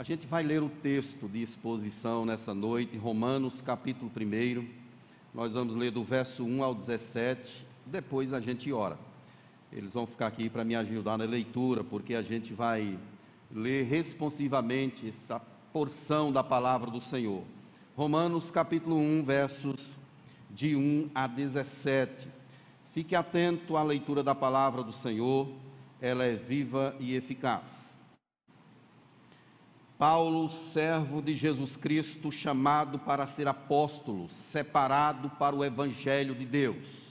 A gente vai ler o texto de exposição nessa noite, Romanos capítulo 1. Nós vamos ler do verso 1 ao 17, depois a gente ora. Eles vão ficar aqui para me ajudar na leitura, porque a gente vai ler responsivamente essa porção da palavra do Senhor. Romanos capítulo 1, versos de 1 a 17. Fique atento à leitura da palavra do Senhor, ela é viva e eficaz. Paulo, servo de Jesus Cristo, chamado para ser apóstolo, separado para o evangelho de Deus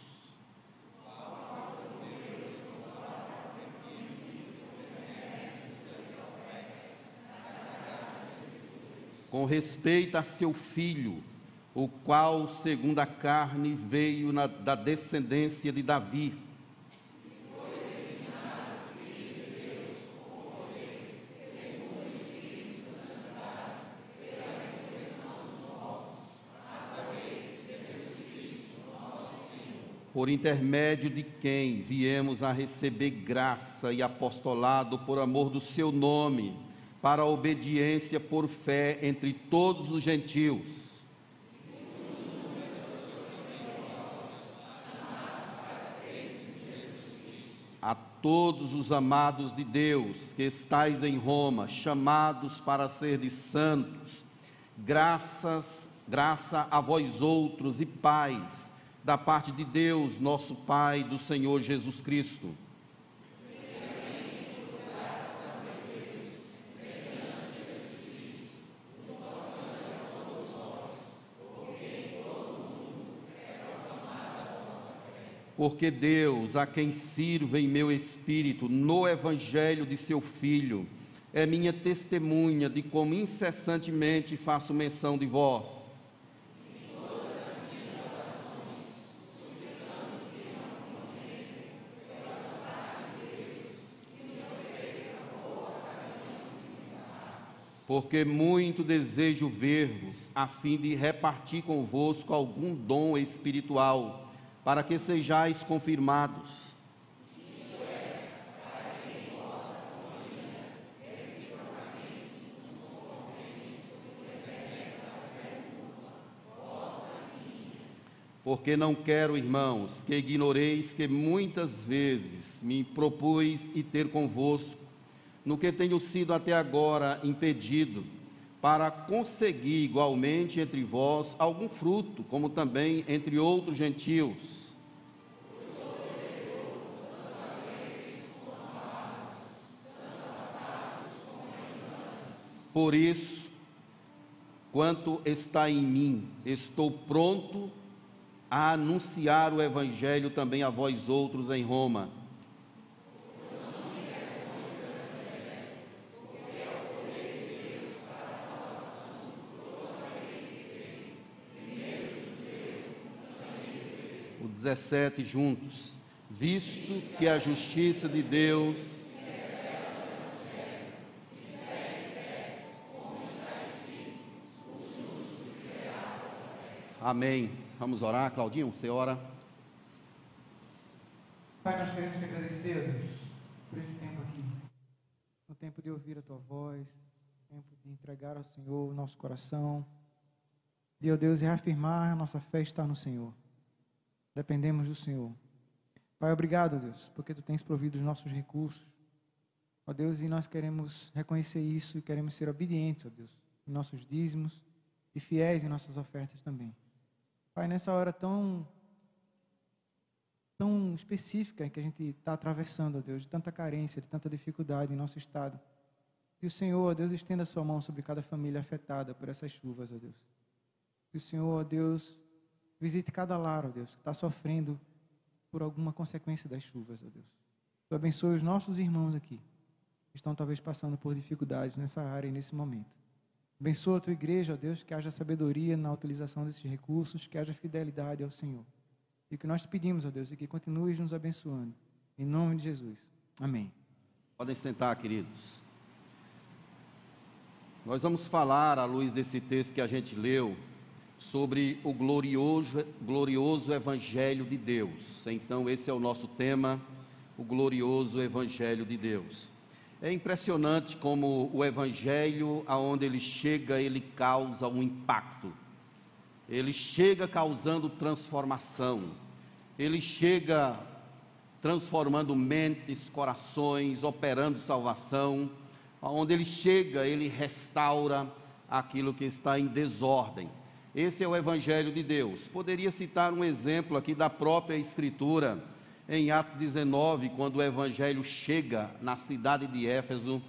com respeito a seu filho, o qual, segundo a carne, veio na, da descendência de Davi. Por intermédio de quem viemos a receber graça e apostolado por amor do seu nome para a obediência por fé entre todos os gentios. A todos os amados de Deus que estais em Roma, chamados para ser de santos, graças, graça a vós outros e paz da parte de Deus, nosso Pai, do Senhor Jesus Cristo. porque Deus, a quem sirvo em meu espírito, no evangelho de seu Filho, é minha testemunha de como incessantemente faço menção de vós. Porque muito desejo ver-vos, a fim de repartir convosco algum dom espiritual para que sejais confirmados. Porque não quero, irmãos, que ignoreis que muitas vezes me propus e ter convosco, no que tenho sido até agora impedido, para conseguir igualmente entre vós algum fruto, como também entre outros gentios Por isso, quanto está em mim, estou pronto a anunciar o Evangelho também a vós outros em Roma. 17 juntos, visto que a justiça de Deus Amém. Vamos orar. Claudinho, você ora. Pai, nós queremos te agradecer, Deus, por esse tempo aqui. No tempo de ouvir a tua voz, tempo de entregar ao Senhor o nosso coração. De, ó Deus, reafirmar a nossa fé está no Senhor. Dependemos do Senhor. Pai, obrigado, Deus, porque tu tens provido os nossos recursos. Ó Deus, e nós queremos reconhecer isso e queremos ser obedientes, ó Deus, em nossos dízimos e fiéis em nossas ofertas também. Pai, nessa hora tão tão específica que a gente está atravessando, ó Deus, de tanta carência, de tanta dificuldade em nosso estado. Que o Senhor, ó Deus, estenda a sua mão sobre cada família afetada por essas chuvas, ó Deus. Que o Senhor, ó Deus, visite cada lar, ó Deus, que está sofrendo por alguma consequência das chuvas, ó Deus. Tu abençoe os nossos irmãos aqui, que estão talvez passando por dificuldades nessa área e nesse momento. Abençoa a tua igreja, ó Deus, que haja sabedoria na utilização desses recursos, que haja fidelidade ao Senhor. E o que nós te pedimos, ó Deus, é que continues nos abençoando. Em nome de Jesus. Amém. Podem sentar, queridos. Nós vamos falar, à luz desse texto que a gente leu, sobre o glorioso, glorioso Evangelho de Deus. Então, esse é o nosso tema, o glorioso Evangelho de Deus. É impressionante como o evangelho, aonde ele chega, ele causa um impacto. Ele chega causando transformação. Ele chega transformando mentes, corações, operando salvação. Aonde ele chega, ele restaura aquilo que está em desordem. Esse é o evangelho de Deus. Poderia citar um exemplo aqui da própria escritura em Atos 19, quando o evangelho chega na cidade de Éfeso,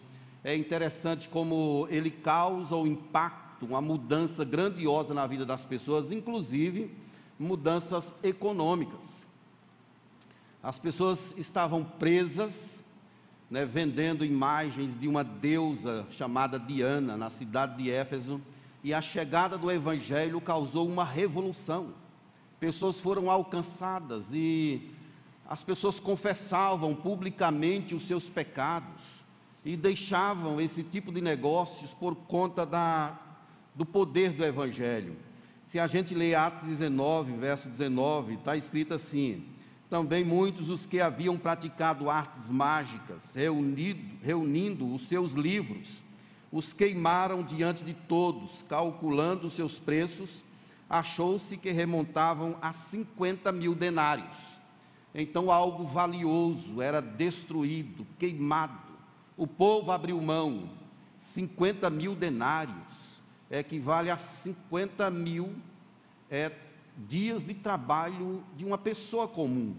é interessante como ele causa o impacto, uma mudança grandiosa na vida das pessoas, inclusive mudanças econômicas. As pessoas estavam presas, né, vendendo imagens de uma deusa chamada Diana na cidade de Éfeso, e a chegada do evangelho causou uma revolução. Pessoas foram alcançadas e as pessoas confessavam publicamente os seus pecados e deixavam esse tipo de negócios por conta da, do poder do Evangelho. Se a gente lê Atos 19, verso 19, está escrito assim: Também muitos os que haviam praticado artes mágicas, reunido, reunindo os seus livros, os queimaram diante de todos, calculando seus preços, achou-se que remontavam a 50 mil denários. Então algo valioso era destruído, queimado. O povo abriu mão, 50 mil denários, equivale a 50 mil é, dias de trabalho de uma pessoa comum.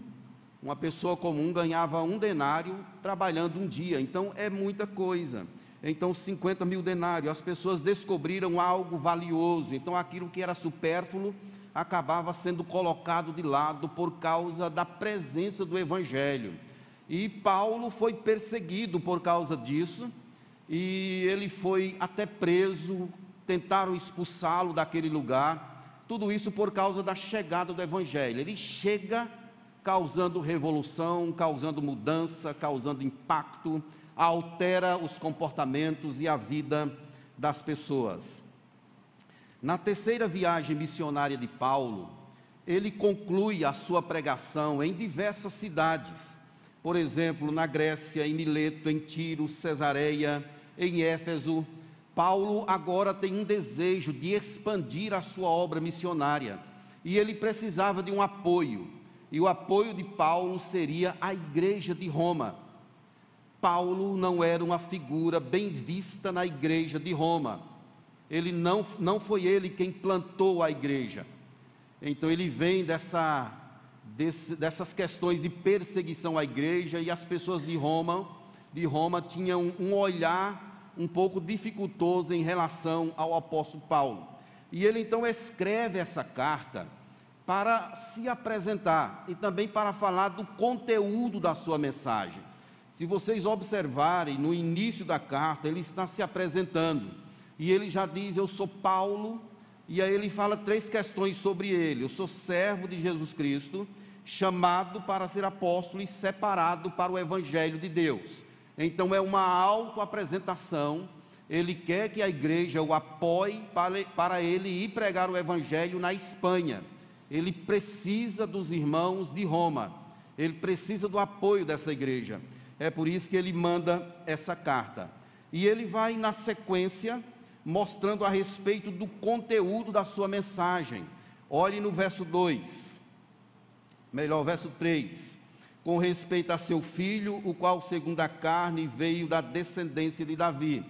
Uma pessoa comum ganhava um denário trabalhando um dia, então é muita coisa. Então, 50 mil denários, as pessoas descobriram algo valioso, então aquilo que era supérfluo acabava sendo colocado de lado por causa da presença do Evangelho. E Paulo foi perseguido por causa disso, e ele foi até preso, tentaram expulsá-lo daquele lugar, tudo isso por causa da chegada do Evangelho. Ele chega causando revolução, causando mudança, causando impacto, altera os comportamentos e a vida das pessoas. Na terceira viagem missionária de Paulo, ele conclui a sua pregação em diversas cidades. Por exemplo, na Grécia, em Mileto, em Tiro, Cesareia, em Éfeso. Paulo agora tem um desejo de expandir a sua obra missionária e ele precisava de um apoio. E o apoio de Paulo seria a igreja de Roma. Paulo não era uma figura bem vista na igreja de Roma ele não, não foi ele quem plantou a igreja. Então ele vem dessa, desse, dessas questões de perseguição à igreja e as pessoas de Roma, de Roma tinham um olhar um pouco dificultoso em relação ao apóstolo Paulo. E ele então escreve essa carta para se apresentar e também para falar do conteúdo da sua mensagem. Se vocês observarem no início da carta, ele está se apresentando e ele já diz: Eu sou Paulo, e aí ele fala três questões sobre ele: Eu sou servo de Jesus Cristo, chamado para ser apóstolo e separado para o Evangelho de Deus. Então é uma autoapresentação. Ele quer que a igreja o apoie para, ele ir pregar o Evangelho na Espanha. Ele precisa dos irmãos de Roma. Ele precisa do apoio dessa igreja. É por isso que ele manda essa carta. E ele vai, na sequência, mostrando a respeito do conteúdo da sua mensagem. Olhe no verso 2, melhor, verso 3. Com respeito a seu filho, o qual, segundo a carne, veio da descendência de Davi.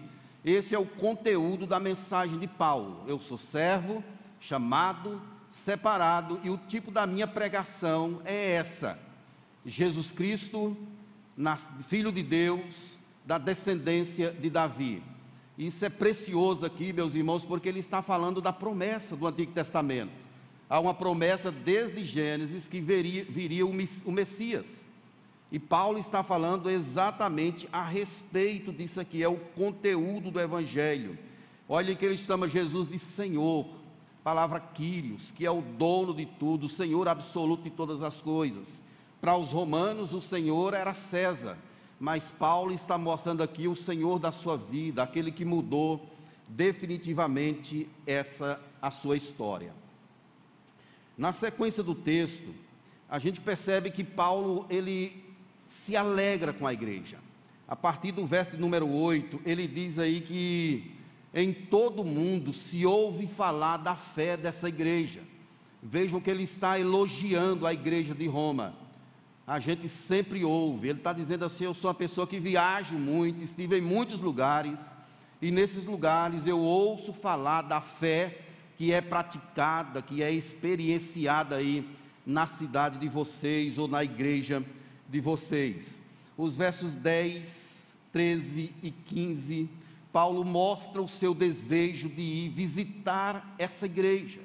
Esse é o conteúdo da mensagem de Paulo. Eu sou servo, chamado, separado, e o tipo da minha pregação é essa: Jesus Cristo, filho de Deus, da descendência de Davi. Isso é precioso aqui, meus irmãos, porque ele está falando da promessa do Antigo Testamento. Há uma promessa desde Gênesis que viria, viria o Messias. E Paulo está falando exatamente a respeito disso aqui, é o conteúdo do Evangelho. Olha que ele chama Jesus de Senhor, palavra Quírios, que é o dono de tudo, o Senhor absoluto de todas as coisas. Para os romanos, o Senhor era César mas Paulo está mostrando aqui o Senhor da sua vida, aquele que mudou definitivamente essa a sua história. Na sequência do texto, a gente percebe que Paulo ele se alegra com a igreja. a partir do verso número 8, ele diz aí que em todo mundo se ouve falar da fé dessa igreja. Vejam que ele está elogiando a igreja de Roma. A gente sempre ouve, ele está dizendo assim: eu sou uma pessoa que viajo muito, estive em muitos lugares, e nesses lugares eu ouço falar da fé que é praticada, que é experienciada aí na cidade de vocês ou na igreja de vocês. Os versos 10, 13 e 15, Paulo mostra o seu desejo de ir visitar essa igreja,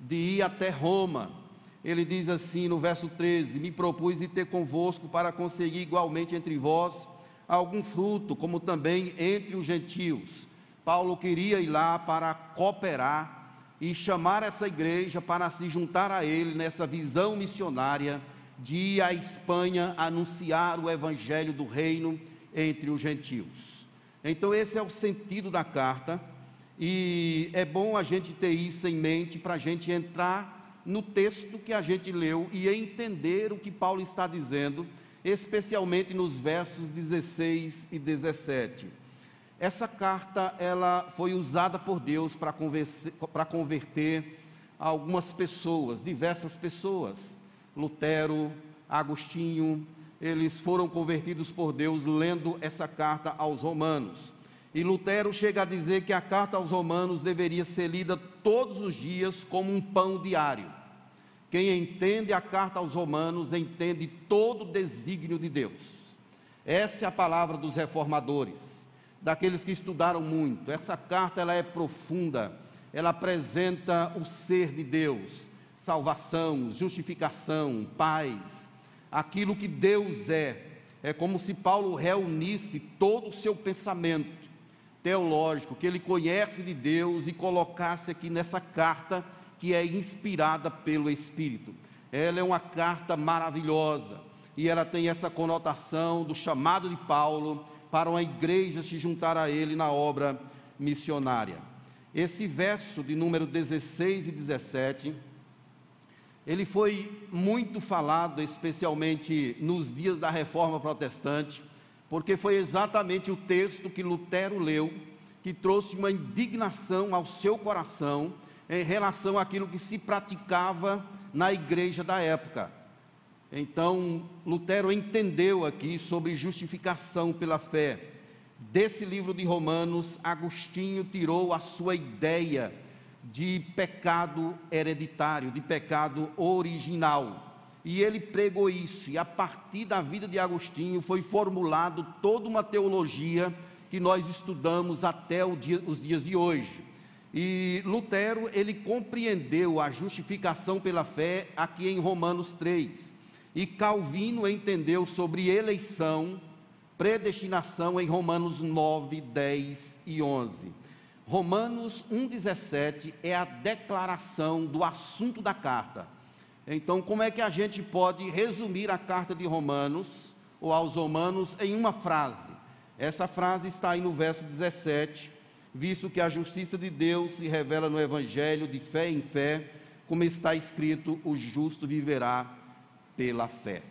de ir até Roma. Ele diz assim no verso 13: Me propus ir ter convosco para conseguir igualmente entre vós algum fruto, como também entre os gentios. Paulo queria ir lá para cooperar e chamar essa igreja para se juntar a ele nessa visão missionária de ir à Espanha anunciar o evangelho do reino entre os gentios. Então, esse é o sentido da carta, e é bom a gente ter isso em mente para a gente entrar no texto que a gente leu e entender o que Paulo está dizendo, especialmente nos versos 16 e 17. Essa carta ela foi usada por Deus para converter, converter algumas pessoas, diversas pessoas. Lutero, Agostinho, eles foram convertidos por Deus lendo essa carta aos Romanos. E Lutero chega a dizer que a carta aos Romanos deveria ser lida todos os dias como um pão diário. Quem entende a carta aos Romanos entende todo o desígnio de Deus. Essa é a palavra dos reformadores daqueles que estudaram muito. Essa carta ela é profunda, ela apresenta o ser de Deus, salvação, justificação, paz, aquilo que Deus é. É como se Paulo reunisse todo o seu pensamento teológico, que ele conhece de Deus e colocasse aqui nessa carta que é inspirada pelo Espírito. Ela é uma carta maravilhosa e ela tem essa conotação do chamado de Paulo para uma igreja se juntar a ele na obra missionária. Esse verso de número 16 e 17, ele foi muito falado, especialmente nos dias da reforma protestante, porque foi exatamente o texto que Lutero leu que trouxe uma indignação ao seu coração em relação àquilo que se praticava na igreja da época. Então, Lutero entendeu aqui sobre justificação pela fé. Desse livro de Romanos, Agostinho tirou a sua ideia de pecado hereditário, de pecado original. E ele pregou isso, e a partir da vida de Agostinho foi formulado toda uma teologia que nós estudamos até dia, os dias de hoje. E Lutero, ele compreendeu a justificação pela fé aqui em Romanos 3 e Calvino entendeu sobre eleição, predestinação em Romanos 9, 10 e 11. Romanos 1,17 é a declaração do assunto da carta. Então, como é que a gente pode resumir a carta de Romanos, ou aos Romanos, em uma frase? Essa frase está aí no verso 17, visto que a justiça de Deus se revela no Evangelho de fé em fé, como está escrito: o justo viverá pela fé.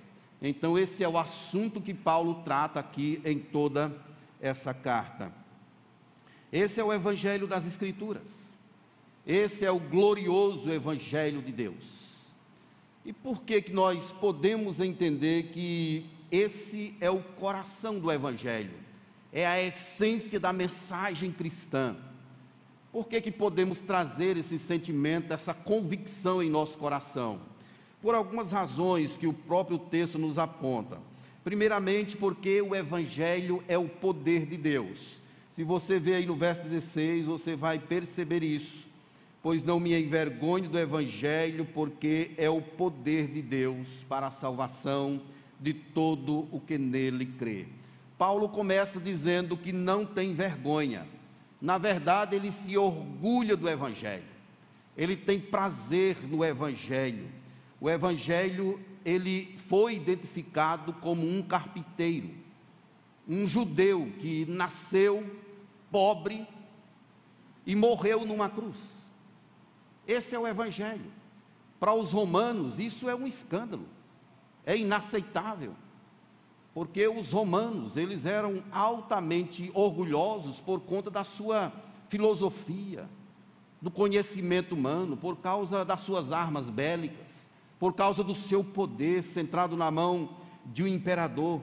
Então, esse é o assunto que Paulo trata aqui em toda essa carta. Esse é o Evangelho das Escrituras. Esse é o glorioso Evangelho de Deus. E por que, que nós podemos entender que esse é o coração do Evangelho? É a essência da mensagem cristã. Por que, que podemos trazer esse sentimento, essa convicção em nosso coração? por algumas razões que o próprio texto nos aponta. Primeiramente, porque o Evangelho é o poder de Deus. Se você vê aí no verso 16, você vai perceber isso. Pois não me envergonho do Evangelho, porque é o poder de Deus para a salvação de todo o que nele crê. Paulo começa dizendo que não tem vergonha. Na verdade, ele se orgulha do Evangelho. Ele tem prazer no Evangelho o evangelho ele foi identificado como um carpinteiro, um judeu que nasceu pobre e morreu numa cruz. Esse é o evangelho. Para os romanos, isso é um escândalo. É inaceitável. Porque os romanos, eles eram altamente orgulhosos por conta da sua filosofia, do conhecimento humano, por causa das suas armas bélicas, por causa do seu poder centrado na mão de um imperador.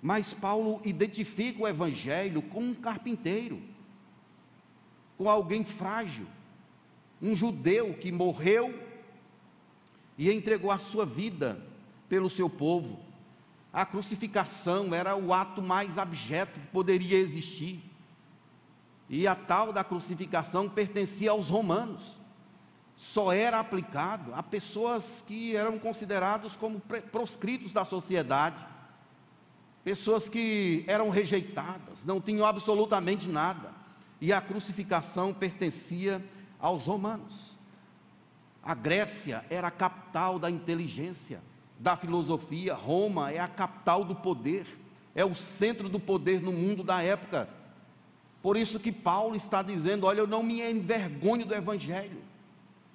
Mas Paulo identifica o evangelho como um carpinteiro, com alguém frágil, um judeu que morreu e entregou a sua vida pelo seu povo. A crucificação era o ato mais abjeto que poderia existir. E a tal da crucificação pertencia aos romanos. Só era aplicado a pessoas que eram considerados como proscritos da sociedade, pessoas que eram rejeitadas, não tinham absolutamente nada. E a crucificação pertencia aos romanos. A Grécia era a capital da inteligência da filosofia, Roma é a capital do poder, é o centro do poder no mundo da época. Por isso que Paulo está dizendo: olha, eu não me envergonho do Evangelho.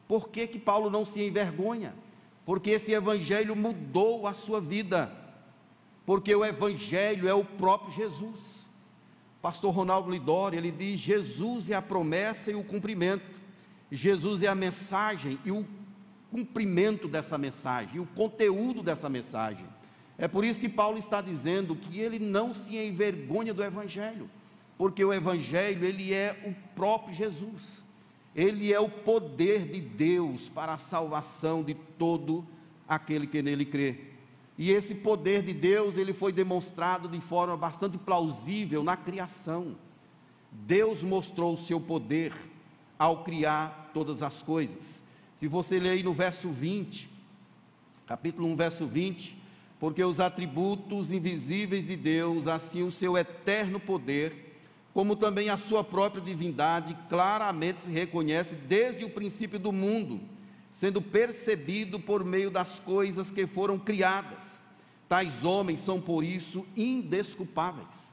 Por que, que Paulo não se envergonha? Porque esse Evangelho mudou a sua vida. Porque o Evangelho é o próprio Jesus. Pastor Ronaldo Lidori, ele diz: Jesus é a promessa e o cumprimento. Jesus é a mensagem e o cumprimento dessa mensagem, o conteúdo dessa mensagem. É por isso que Paulo está dizendo que ele não se envergonha do evangelho, porque o evangelho ele é o próprio Jesus. Ele é o poder de Deus para a salvação de todo aquele que nele crê. E esse poder de Deus, ele foi demonstrado de forma bastante plausível na criação. Deus mostrou o seu poder ao criar todas as coisas. Se você ler aí no verso 20, capítulo 1, verso 20, porque os atributos invisíveis de Deus, assim o seu eterno poder, como também a sua própria divindade, claramente se reconhece desde o princípio do mundo, sendo percebido por meio das coisas que foram criadas. Tais homens são por isso indesculpáveis.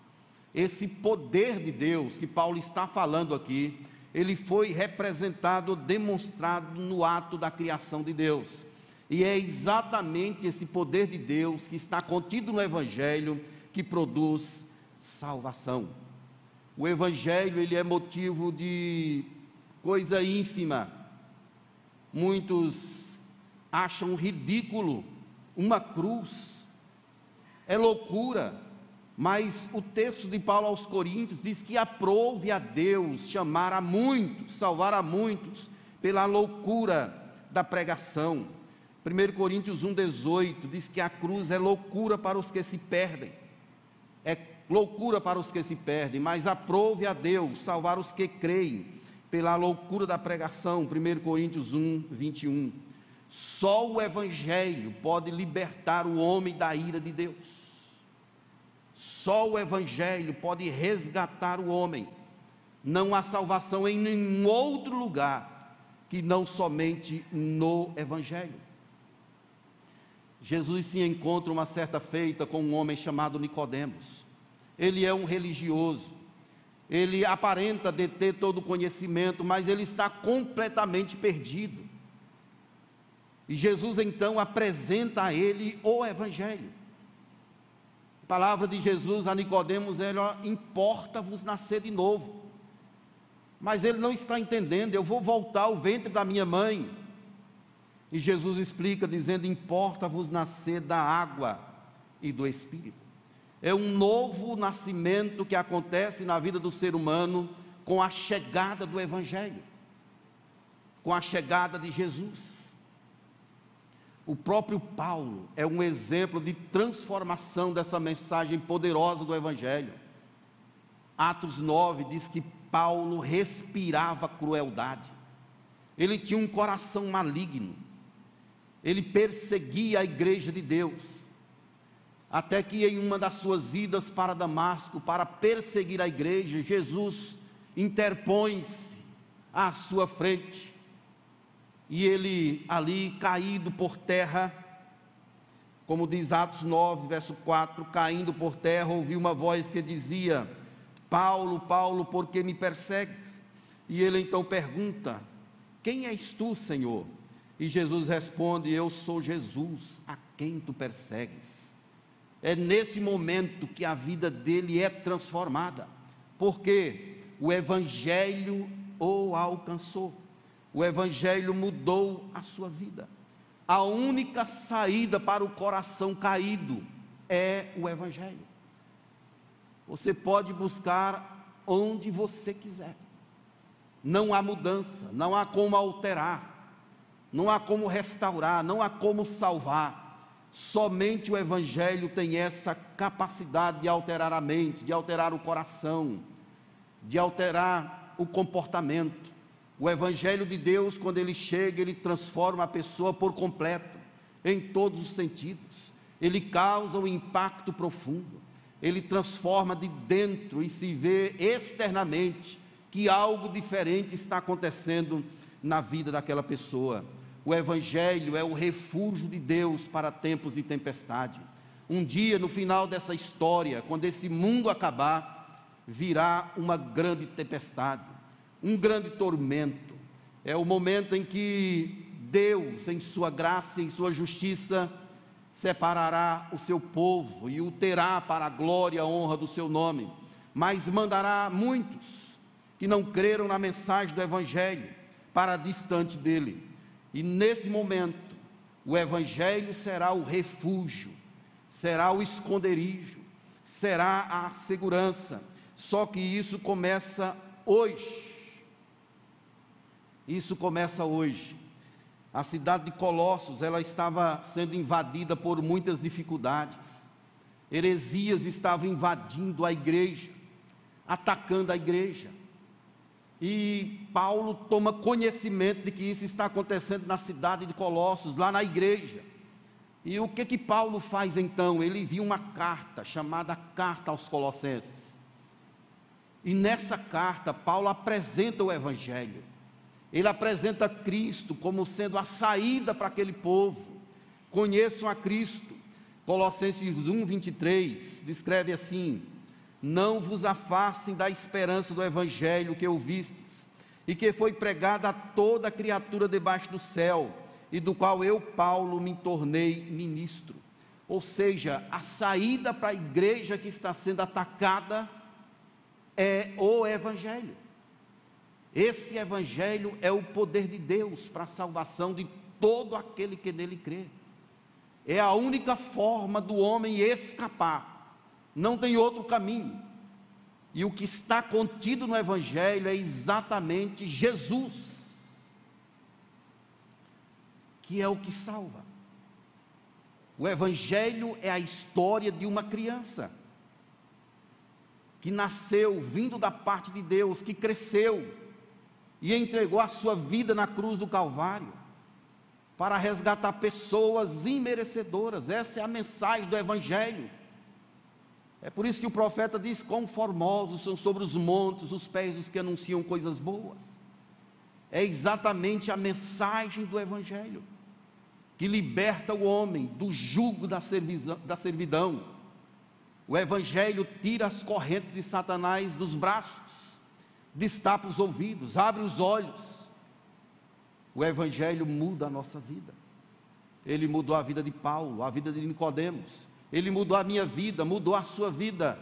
Esse poder de Deus que Paulo está falando aqui, ele foi representado, demonstrado no ato da criação de Deus. E é exatamente esse poder de Deus que está contido no Evangelho que produz salvação. O Evangelho ele é motivo de coisa ínfima. Muitos acham ridículo uma cruz. É loucura. Mas o texto de Paulo aos Coríntios diz que aprove a Deus chamar a muitos, salvar a muitos, pela loucura da pregação. 1 Coríntios 1,18 diz que a cruz é loucura para os que se perdem, é loucura para os que se perdem, mas aprove a Deus salvar os que creem, pela loucura da pregação. 1 Coríntios 1, 21. Só o Evangelho pode libertar o homem da ira de Deus. Só o Evangelho pode resgatar o homem. Não há salvação em nenhum outro lugar que não somente no Evangelho. Jesus se encontra uma certa feita com um homem chamado Nicodemos. Ele é um religioso. Ele aparenta deter todo o conhecimento, mas ele está completamente perdido. E Jesus então apresenta a ele o evangelho. A palavra de Jesus a Nicodemos era: importa-vos nascer de novo. Mas ele não está entendendo, eu vou voltar ao ventre da minha mãe. E Jesus explica dizendo: importa-vos nascer da água e do espírito. É um novo nascimento que acontece na vida do ser humano com a chegada do evangelho. Com a chegada de Jesus. O próprio Paulo é um exemplo de transformação dessa mensagem poderosa do Evangelho. Atos 9 diz que Paulo respirava crueldade, ele tinha um coração maligno, ele perseguia a igreja de Deus, até que em uma das suas idas para Damasco, para perseguir a igreja, Jesus interpõe-se à sua frente e ele ali caído por terra, como diz Atos 9, verso 4, caindo por terra, ouviu uma voz que dizia: Paulo, Paulo, por que me persegues? E ele então pergunta: Quem és tu, Senhor? E Jesus responde: Eu sou Jesus, a quem tu persegues. É nesse momento que a vida dele é transformada, porque o Evangelho o alcançou, o Evangelho mudou a sua vida. A única saída para o coração caído é o Evangelho. Você pode buscar onde você quiser, não há mudança, não há como alterar, não há como restaurar, não há como salvar Somente o Evangelho tem essa capacidade de alterar a mente, de alterar o coração, de alterar o comportamento. O Evangelho de Deus, quando ele chega, ele transforma a pessoa por completo, em todos os sentidos. Ele causa um impacto profundo, ele transforma de dentro e se vê externamente que algo diferente está acontecendo na vida daquela pessoa. O Evangelho é o refúgio de Deus para tempos de tempestade. Um dia, no final dessa história, quando esse mundo acabar, virá uma grande tempestade, um grande tormento. É o momento em que Deus, em Sua graça em Sua justiça, separará o seu povo e o terá para a glória e a honra do seu nome, mas mandará muitos que não creram na mensagem do Evangelho para distante dele. E nesse momento, o Evangelho será o refúgio, será o esconderijo, será a segurança. Só que isso começa hoje. Isso começa hoje. A cidade de Colossos, ela estava sendo invadida por muitas dificuldades. Heresias estavam invadindo a igreja, atacando a igreja. E Paulo toma conhecimento de que isso está acontecendo na cidade de Colossos, lá na igreja. E o que que Paulo faz então? Ele envia uma carta chamada Carta aos Colossenses. E nessa carta, Paulo apresenta o Evangelho. Ele apresenta Cristo como sendo a saída para aquele povo. Conheçam a Cristo. Colossenses 1, 23 descreve assim: não vos afastem da esperança do evangelho que ouvistes, e que foi pregada a toda criatura debaixo do céu, e do qual eu, Paulo, me tornei ministro. Ou seja, a saída para a igreja que está sendo atacada é o evangelho. Esse evangelho é o poder de Deus para a salvação de todo aquele que nele crê. É a única forma do homem escapar não tem outro caminho. E o que está contido no Evangelho é exatamente Jesus, que é o que salva. O Evangelho é a história de uma criança que nasceu vindo da parte de Deus, que cresceu e entregou a sua vida na cruz do Calvário para resgatar pessoas imerecedoras. Essa é a mensagem do Evangelho. É por isso que o profeta diz: Quão formosos são sobre os montes os pés dos que anunciam coisas boas. É exatamente a mensagem do Evangelho que liberta o homem do jugo da, da servidão. O Evangelho tira as correntes de Satanás dos braços, destapa os ouvidos, abre os olhos. O Evangelho muda a nossa vida. Ele mudou a vida de Paulo, a vida de Nicodemos ele mudou a minha vida, mudou a sua vida.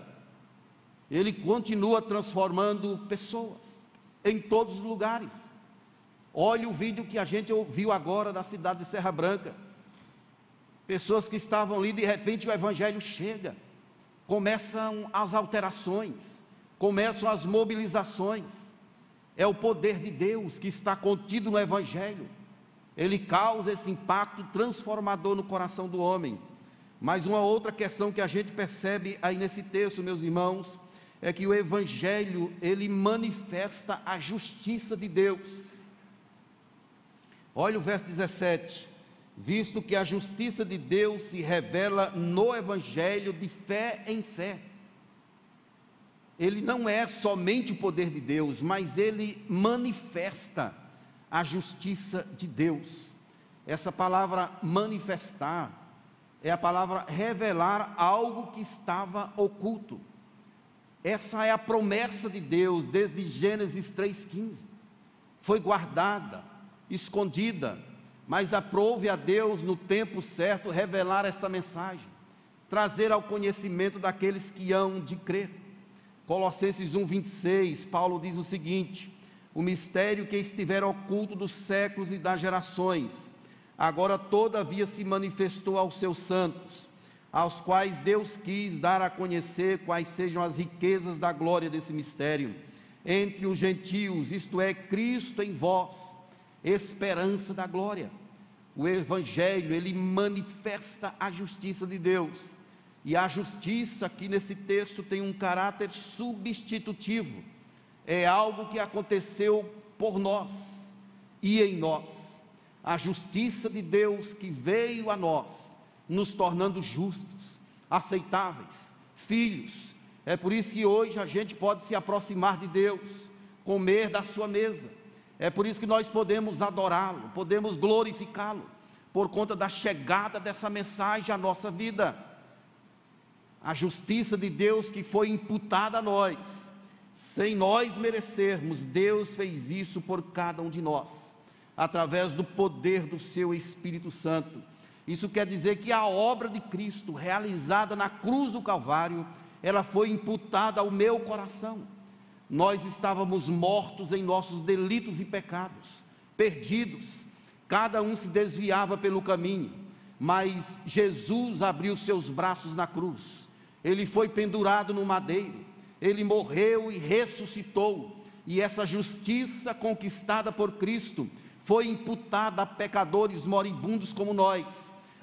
Ele continua transformando pessoas em todos os lugares. Olhe o vídeo que a gente ouviu agora da cidade de Serra Branca. Pessoas que estavam ali, de repente o evangelho chega. Começam as alterações, começam as mobilizações. É o poder de Deus que está contido no evangelho. Ele causa esse impacto transformador no coração do homem. Mas uma outra questão que a gente percebe aí nesse texto, meus irmãos, é que o evangelho, ele manifesta a justiça de Deus. Olha o verso 17. Visto que a justiça de Deus se revela no evangelho de fé em fé. Ele não é somente o poder de Deus, mas ele manifesta a justiça de Deus. Essa palavra manifestar é a palavra revelar algo que estava oculto. Essa é a promessa de Deus desde Gênesis 3,15. Foi guardada, escondida, mas aprove a Deus no tempo certo revelar essa mensagem, trazer ao conhecimento daqueles que hão de crer. Colossenses 1:26, Paulo diz o seguinte: o mistério que estivera oculto dos séculos e das gerações, agora todavia se manifestou aos seus santos, aos quais Deus quis dar a conhecer quais sejam as riquezas da glória desse mistério entre os gentios, isto é, Cristo em vós, esperança da glória. O evangelho, ele manifesta a justiça de Deus e a justiça aqui nesse texto tem um caráter substitutivo. É algo que aconteceu por nós e em nós. A justiça de Deus que veio a nós, nos tornando justos, aceitáveis, filhos. É por isso que hoje a gente pode se aproximar de Deus, comer da sua mesa. É por isso que nós podemos adorá-lo, podemos glorificá-lo, por conta da chegada dessa mensagem à nossa vida a justiça de Deus que foi imputada a nós, sem nós merecermos, Deus fez isso por cada um de nós, através do poder do seu Espírito Santo. Isso quer dizer que a obra de Cristo, realizada na cruz do Calvário, ela foi imputada ao meu coração. Nós estávamos mortos em nossos delitos e pecados, perdidos, cada um se desviava pelo caminho, mas Jesus abriu seus braços na cruz ele foi pendurado no madeiro, ele morreu e ressuscitou, e essa justiça conquistada por Cristo foi imputada a pecadores moribundos como nós.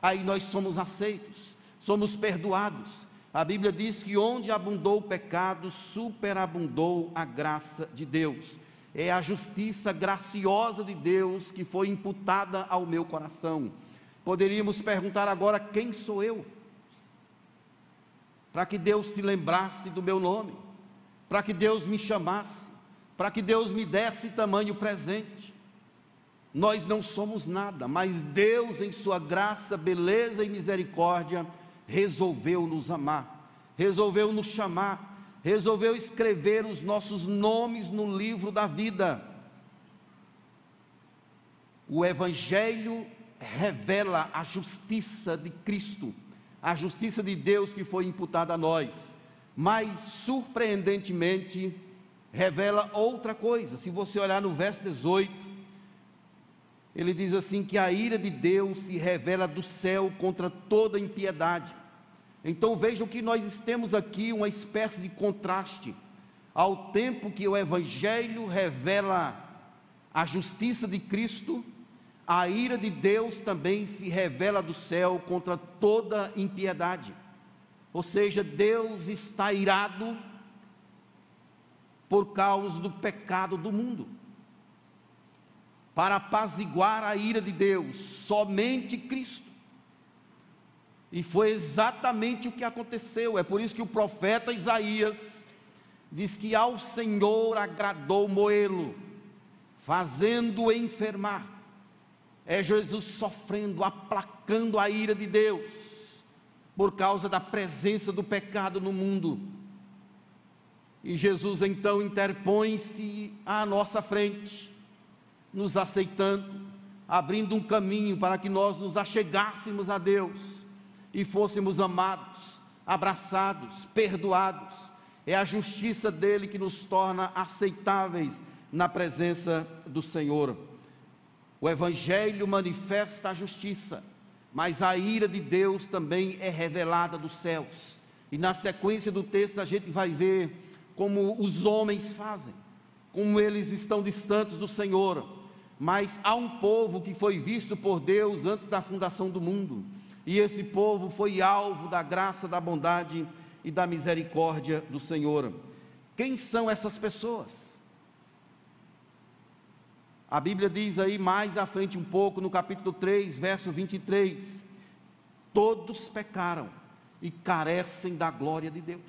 Aí nós somos aceitos, somos perdoados. A Bíblia diz que onde abundou o pecado, superabundou a graça de Deus. É a justiça graciosa de Deus que foi imputada ao meu coração. Poderíamos perguntar agora: quem sou eu? Para que Deus se lembrasse do meu nome, para que Deus me chamasse, para que Deus me desse tamanho presente. Nós não somos nada, mas Deus, em Sua graça, beleza e misericórdia, resolveu nos amar, resolveu nos chamar, resolveu escrever os nossos nomes no livro da vida. O Evangelho revela a justiça de Cristo a justiça de Deus que foi imputada a nós, mas surpreendentemente revela outra coisa. Se você olhar no verso 18, ele diz assim: que a ira de Deus se revela do céu contra toda impiedade. Então vejam que nós temos aqui uma espécie de contraste ao tempo que o Evangelho revela a justiça de Cristo a ira de Deus também se revela do céu contra toda impiedade. Ou seja, Deus está irado por causa do pecado do mundo. Para apaziguar a ira de Deus, somente Cristo. E foi exatamente o que aconteceu. É por isso que o profeta Isaías diz que ao Senhor agradou moê-lo, fazendo-o enfermar é Jesus sofrendo, aplacando a ira de Deus, por causa da presença do pecado no mundo. E Jesus então interpõe-se à nossa frente, nos aceitando, abrindo um caminho para que nós nos achegássemos a Deus e fôssemos amados, abraçados, perdoados. É a justiça dele que nos torna aceitáveis na presença do Senhor. O Evangelho manifesta a justiça, mas a ira de Deus também é revelada dos céus. E na sequência do texto a gente vai ver como os homens fazem, como eles estão distantes do Senhor. Mas há um povo que foi visto por Deus antes da fundação do mundo, e esse povo foi alvo da graça, da bondade e da misericórdia do Senhor. Quem são essas pessoas? A Bíblia diz aí mais à frente um pouco, no capítulo 3, verso 23: Todos pecaram e carecem da glória de Deus.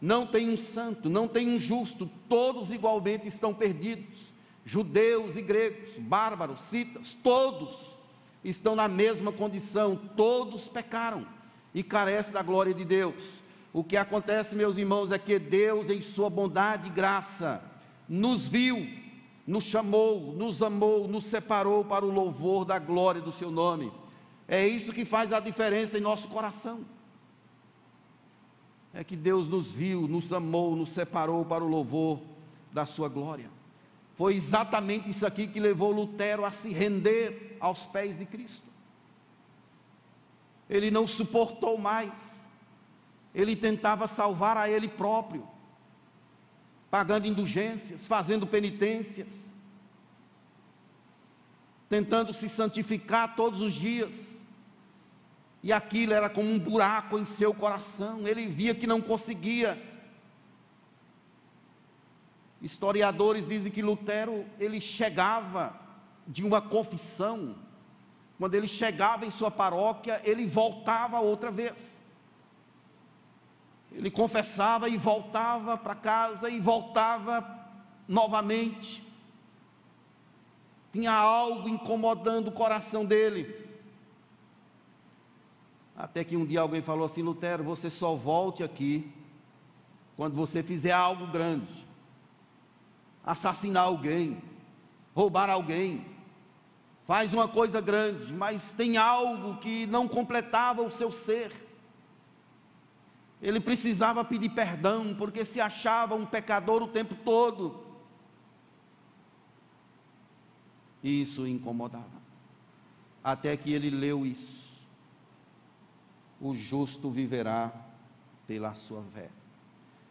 Não tem um santo, não tem um justo, todos igualmente estão perdidos. Judeus e gregos, bárbaros, citas, todos estão na mesma condição, todos pecaram e carecem da glória de Deus. O que acontece, meus irmãos, é que Deus, em Sua bondade e graça, nos viu nos chamou, nos amou, nos separou para o louvor da glória do seu nome. É isso que faz a diferença em nosso coração. é que Deus nos viu, nos amou, nos separou para o louvor da sua glória. Foi exatamente isso aqui que levou Lutero a se render aos pés de Cristo. Ele não suportou mais. Ele tentava salvar a ele próprio, pagando indulgências, fazendo penitências, tentando se santificar todos os dias e aquilo era como um buraco em seu coração, ele via que não conseguia. Historiadores dizem que Lutero, ele chegava de uma confissão, quando ele chegava em sua paróquia, ele voltava outra vez. Ele confessava e voltava para casa e voltava novamente. Tinha algo incomodando o coração dele. Até que um dia alguém falou assim: Lutero, você só volte aqui quando você fizer algo grande assassinar alguém, roubar alguém. Faz uma coisa grande, mas tem algo que não completava o seu ser. Ele precisava pedir perdão, porque se achava um pecador o tempo todo. E isso o incomodava. Até que ele leu isso o justo viverá pela sua fé.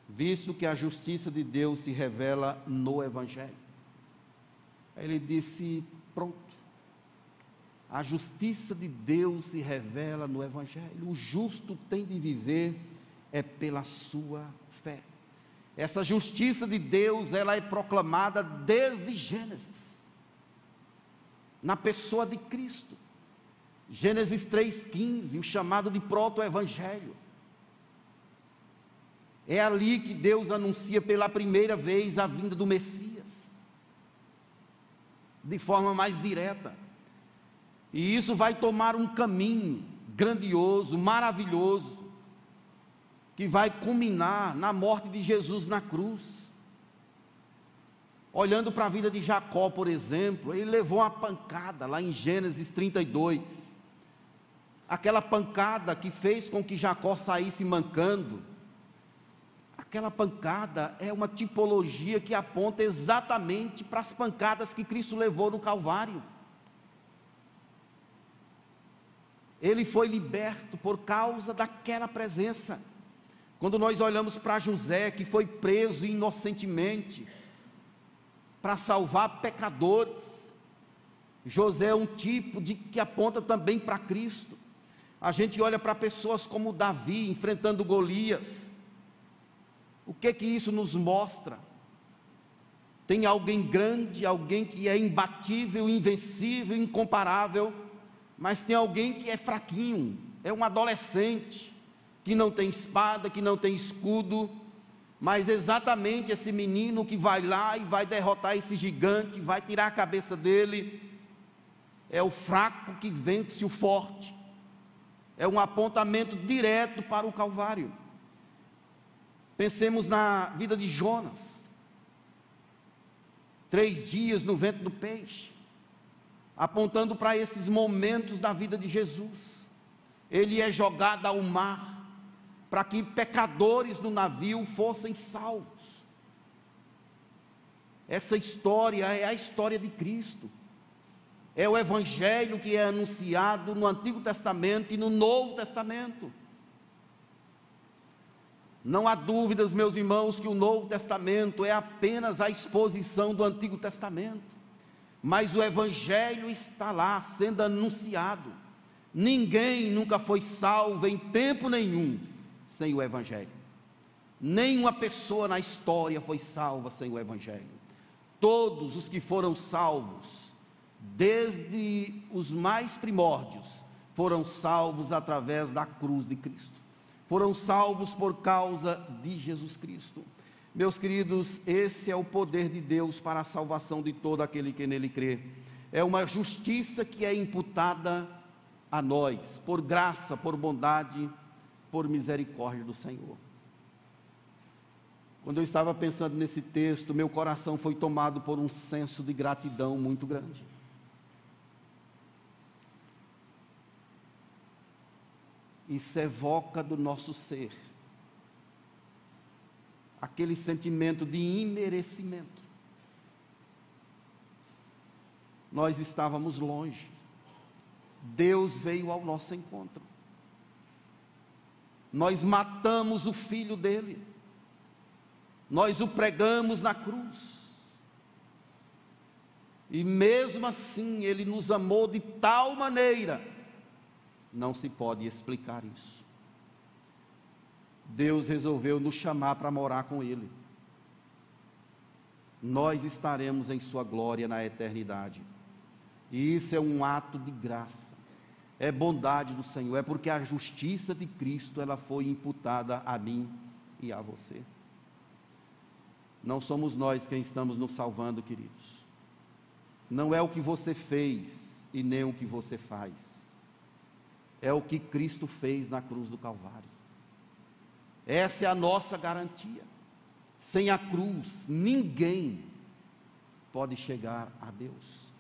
Visto que a justiça de Deus se revela no Evangelho. Ele disse: pronto. A justiça de Deus se revela no Evangelho. O justo tem de viver é pela sua fé. Essa justiça de Deus, ela é proclamada desde Gênesis, na pessoa de Cristo. Gênesis 3,15, o chamado de proto-evangelho. É ali que Deus anuncia pela primeira vez a vinda do Messias, de forma mais direta. E isso vai tomar um caminho grandioso, maravilhoso, que vai culminar na morte de Jesus na cruz. Olhando para a vida de Jacó, por exemplo, ele levou uma pancada lá em Gênesis 32 aquela pancada que fez com que Jacó saísse mancando, aquela pancada é uma tipologia que aponta exatamente para as pancadas que Cristo levou no Calvário. Ele foi liberto por causa daquela presença. Quando nós olhamos para José, que foi preso inocentemente, para salvar pecadores, José é um tipo de que aponta também para Cristo. A gente olha para pessoas como Davi enfrentando Golias. O que que isso nos mostra? Tem alguém grande, alguém que é imbatível, invencível, incomparável, mas tem alguém que é fraquinho, é um adolescente, que não tem espada, que não tem escudo, mas exatamente esse menino que vai lá e vai derrotar esse gigante, vai tirar a cabeça dele, é o fraco que vence o forte é um apontamento direto para o Calvário. Pensemos na vida de Jonas. Três dias no vento do peixe, apontando para esses momentos da vida de Jesus. Ele é jogado ao mar, para que pecadores no navio fossem salvos. Essa história é a história de Cristo é o evangelho que é anunciado no Antigo Testamento e no Novo Testamento. Não há dúvidas, meus irmãos, que o Novo Testamento é apenas a exposição do Antigo Testamento, mas o Evangelho está lá sendo anunciado. Ninguém nunca foi salvo em tempo nenhum sem o Evangelho. Nenhuma pessoa na história foi salva sem o Evangelho. Todos os que foram salvos desde os mais primórdios, foram salvos através da cruz de Cristo. Foram salvos por causa de Jesus Cristo. Meus queridos, esse é o poder de Deus para a salvação de todo aquele que nele crê. É uma justiça que é imputada a nós, por graça, por bondade, por misericórdia do Senhor. Quando eu estava pensando nesse texto, meu coração foi tomado por um senso de gratidão muito grande. Isso evoca do nosso ser aquele sentimento de imerecimento. Nós estávamos longe. Deus veio ao nosso encontro. Nós matamos o filho dele. Nós o pregamos na cruz. E mesmo assim, ele nos amou de tal maneira, não se pode explicar isso. Deus resolveu nos chamar para morar com ele. Nós estaremos em sua glória na eternidade. E isso é um ato de graça. É bondade do Senhor, é porque a justiça de Cristo ela foi imputada a mim e a você. Não somos nós quem estamos nos salvando, queridos. Não é o que você fez e nem o que você faz. É o que Cristo fez na cruz do Calvário. Essa é a nossa garantia. Sem a cruz, ninguém pode chegar a Deus.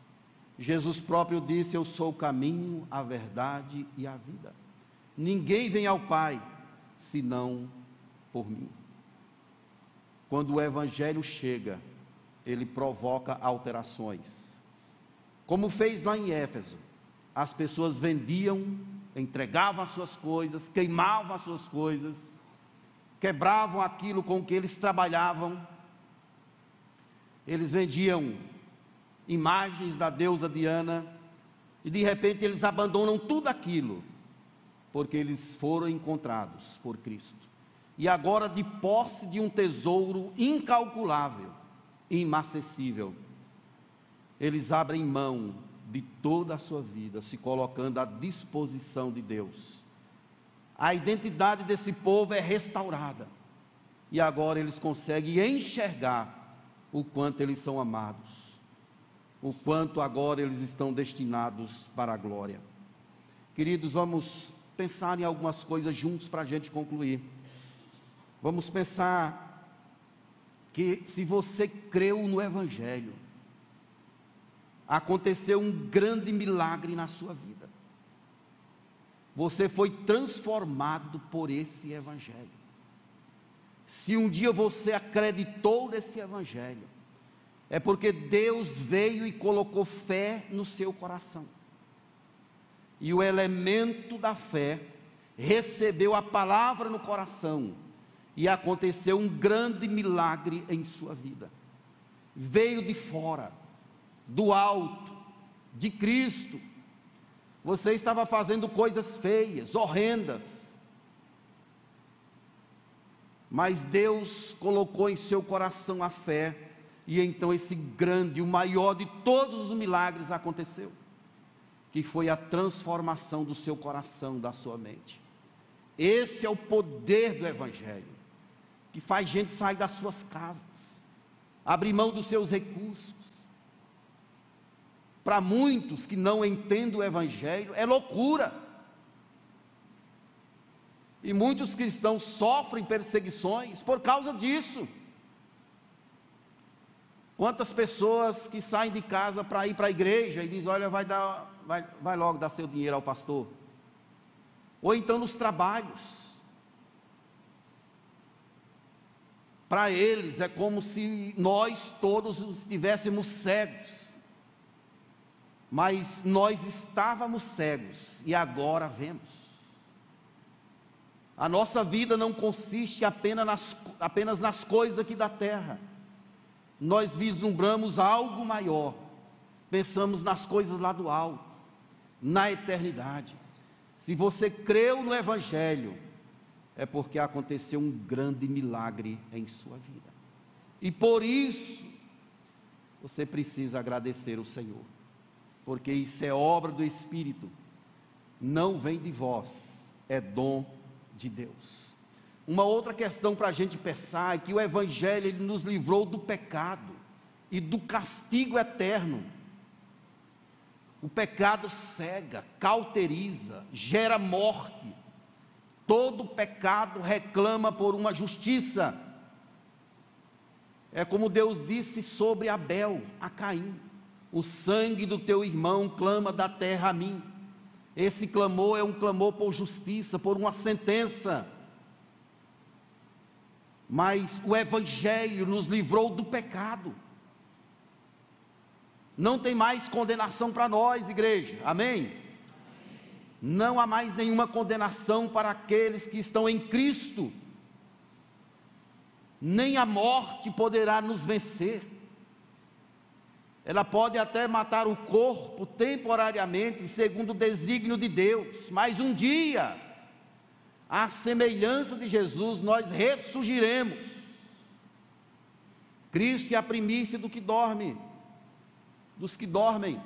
Jesus próprio disse: Eu sou o caminho, a verdade e a vida. Ninguém vem ao Pai senão por mim. Quando o Evangelho chega, ele provoca alterações. Como fez lá em Éfeso, as pessoas vendiam, entregavam as suas coisas, queimavam as suas coisas, quebravam aquilo com que eles trabalhavam. Eles vendiam imagens da deusa Diana, e de repente eles abandonam tudo aquilo, porque eles foram encontrados por Cristo. E agora, de posse de um tesouro incalculável, inacessível, eles abrem mão de toda a sua vida, se colocando à disposição de Deus. A identidade desse povo é restaurada. E agora eles conseguem enxergar o quanto eles são amados o quanto agora eles estão destinados para a glória. Queridos, vamos pensar em algumas coisas juntos para a gente concluir. Vamos pensar que se você creu no Evangelho, aconteceu um grande milagre na sua vida. Você foi transformado por esse Evangelho. Se um dia você acreditou nesse Evangelho, é porque Deus veio e colocou fé no seu coração. E o elemento da fé recebeu a palavra no coração e aconteceu um grande milagre em sua vida. Veio de fora, do alto, de Cristo. Você estava fazendo coisas feias, horrendas. Mas Deus colocou em seu coração a fé e então esse grande, o maior de todos os milagres aconteceu, que foi a transformação do seu coração, da sua mente. Esse é o poder do Evangelho, que faz gente sair das suas casas, abrir mão dos seus recursos. Para muitos que não entendem o Evangelho, é loucura. E muitos cristãos sofrem perseguições por causa disso. Quantas pessoas que saem de casa para ir para a igreja e dizem, olha, vai, dar, vai, vai logo dar seu dinheiro ao pastor. Ou então nos trabalhos. Para eles é como se nós todos estivéssemos cegos. Mas nós estávamos cegos e agora vemos. A nossa vida não consiste apenas nas, apenas nas coisas aqui da terra nós vislumbramos algo maior, pensamos nas coisas lá do alto, na eternidade. Se você creu no Evangelho, é porque aconteceu um grande milagre em sua vida. E por isso, você precisa agradecer o Senhor, porque isso é obra do Espírito, não vem de vós, é dom de Deus. Uma outra questão para a gente pensar é que o Evangelho ele nos livrou do pecado e do castigo eterno. O pecado cega, cauteriza, gera morte. Todo pecado reclama por uma justiça. É como Deus disse sobre Abel, a Caim: O sangue do teu irmão clama da terra a mim. Esse clamor é um clamor por justiça, por uma sentença. Mas o Evangelho nos livrou do pecado. Não tem mais condenação para nós, igreja, amém? Não há mais nenhuma condenação para aqueles que estão em Cristo, nem a morte poderá nos vencer. Ela pode até matar o corpo temporariamente, segundo o desígnio de Deus, mas um dia, à semelhança de Jesus, nós ressurgiremos. Cristo é a primícia do que dorme, dos que dormem.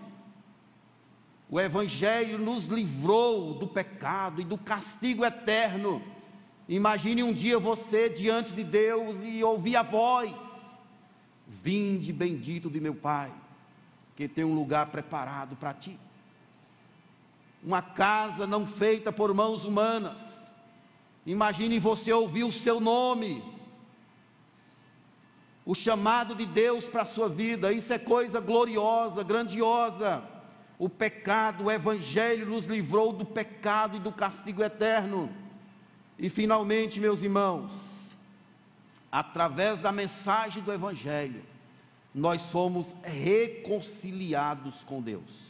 O Evangelho nos livrou do pecado e do castigo eterno. Imagine um dia você diante de Deus e ouvir a voz: Vinde, bendito de meu Pai, que tem um lugar preparado para ti. Uma casa não feita por mãos humanas. Imagine você ouvir o seu nome, o chamado de Deus para a sua vida. Isso é coisa gloriosa, grandiosa. O pecado, o Evangelho nos livrou do pecado e do castigo eterno. E finalmente, meus irmãos, através da mensagem do Evangelho, nós fomos reconciliados com Deus.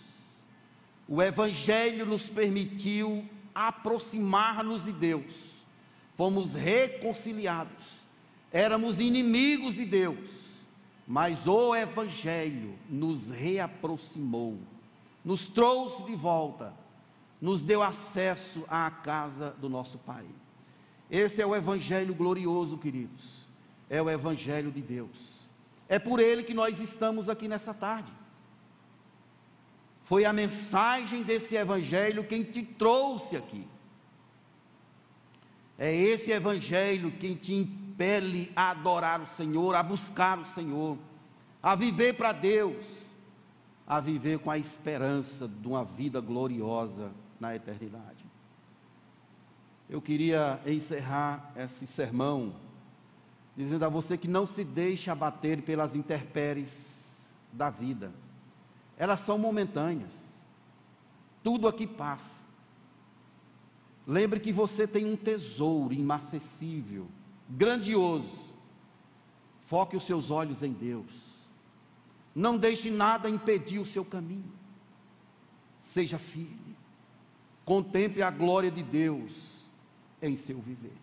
O Evangelho nos permitiu aproximar-nos de Deus, fomos reconciliados, éramos inimigos de Deus, mas o Evangelho nos reaproximou nos trouxe de volta, nos deu acesso à casa do nosso Pai. Esse é o Evangelho glorioso, queridos. É o Evangelho de Deus. É por ele que nós estamos aqui nessa tarde. Foi a mensagem desse Evangelho quem te trouxe aqui. É esse Evangelho quem te impele a adorar o Senhor, a buscar o Senhor, a viver para Deus a viver com a esperança de uma vida gloriosa na eternidade. Eu queria encerrar esse sermão dizendo a você que não se deixe abater pelas intempéries da vida. Elas são momentâneas. Tudo aqui passa. Lembre que você tem um tesouro inacessível, grandioso. Foque os seus olhos em Deus. Não deixe nada impedir o seu caminho. Seja firme. Contemple a glória de Deus em seu viver.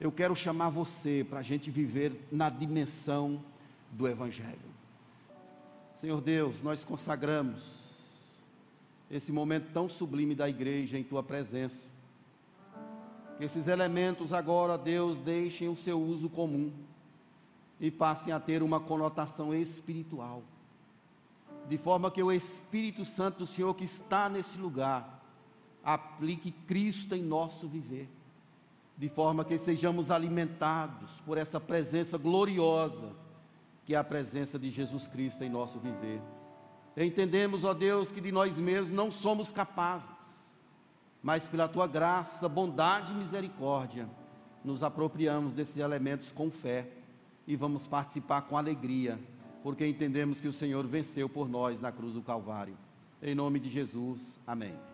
Eu quero chamar você para a gente viver na dimensão do Evangelho. Senhor Deus, nós consagramos esse momento tão sublime da igreja em tua presença. Que esses elementos agora, Deus, deixem o seu uso comum e passem a ter uma conotação espiritual. De forma que o Espírito Santo do Senhor que está nesse lugar aplique Cristo em nosso viver. De forma que sejamos alimentados por essa presença gloriosa que é a presença de Jesus Cristo em nosso viver. Entendemos, ó Deus, que de nós mesmos não somos capazes, mas pela tua graça, bondade e misericórdia, nos apropriamos desses elementos com fé e vamos participar com alegria, porque entendemos que o Senhor venceu por nós na cruz do Calvário. Em nome de Jesus, amém.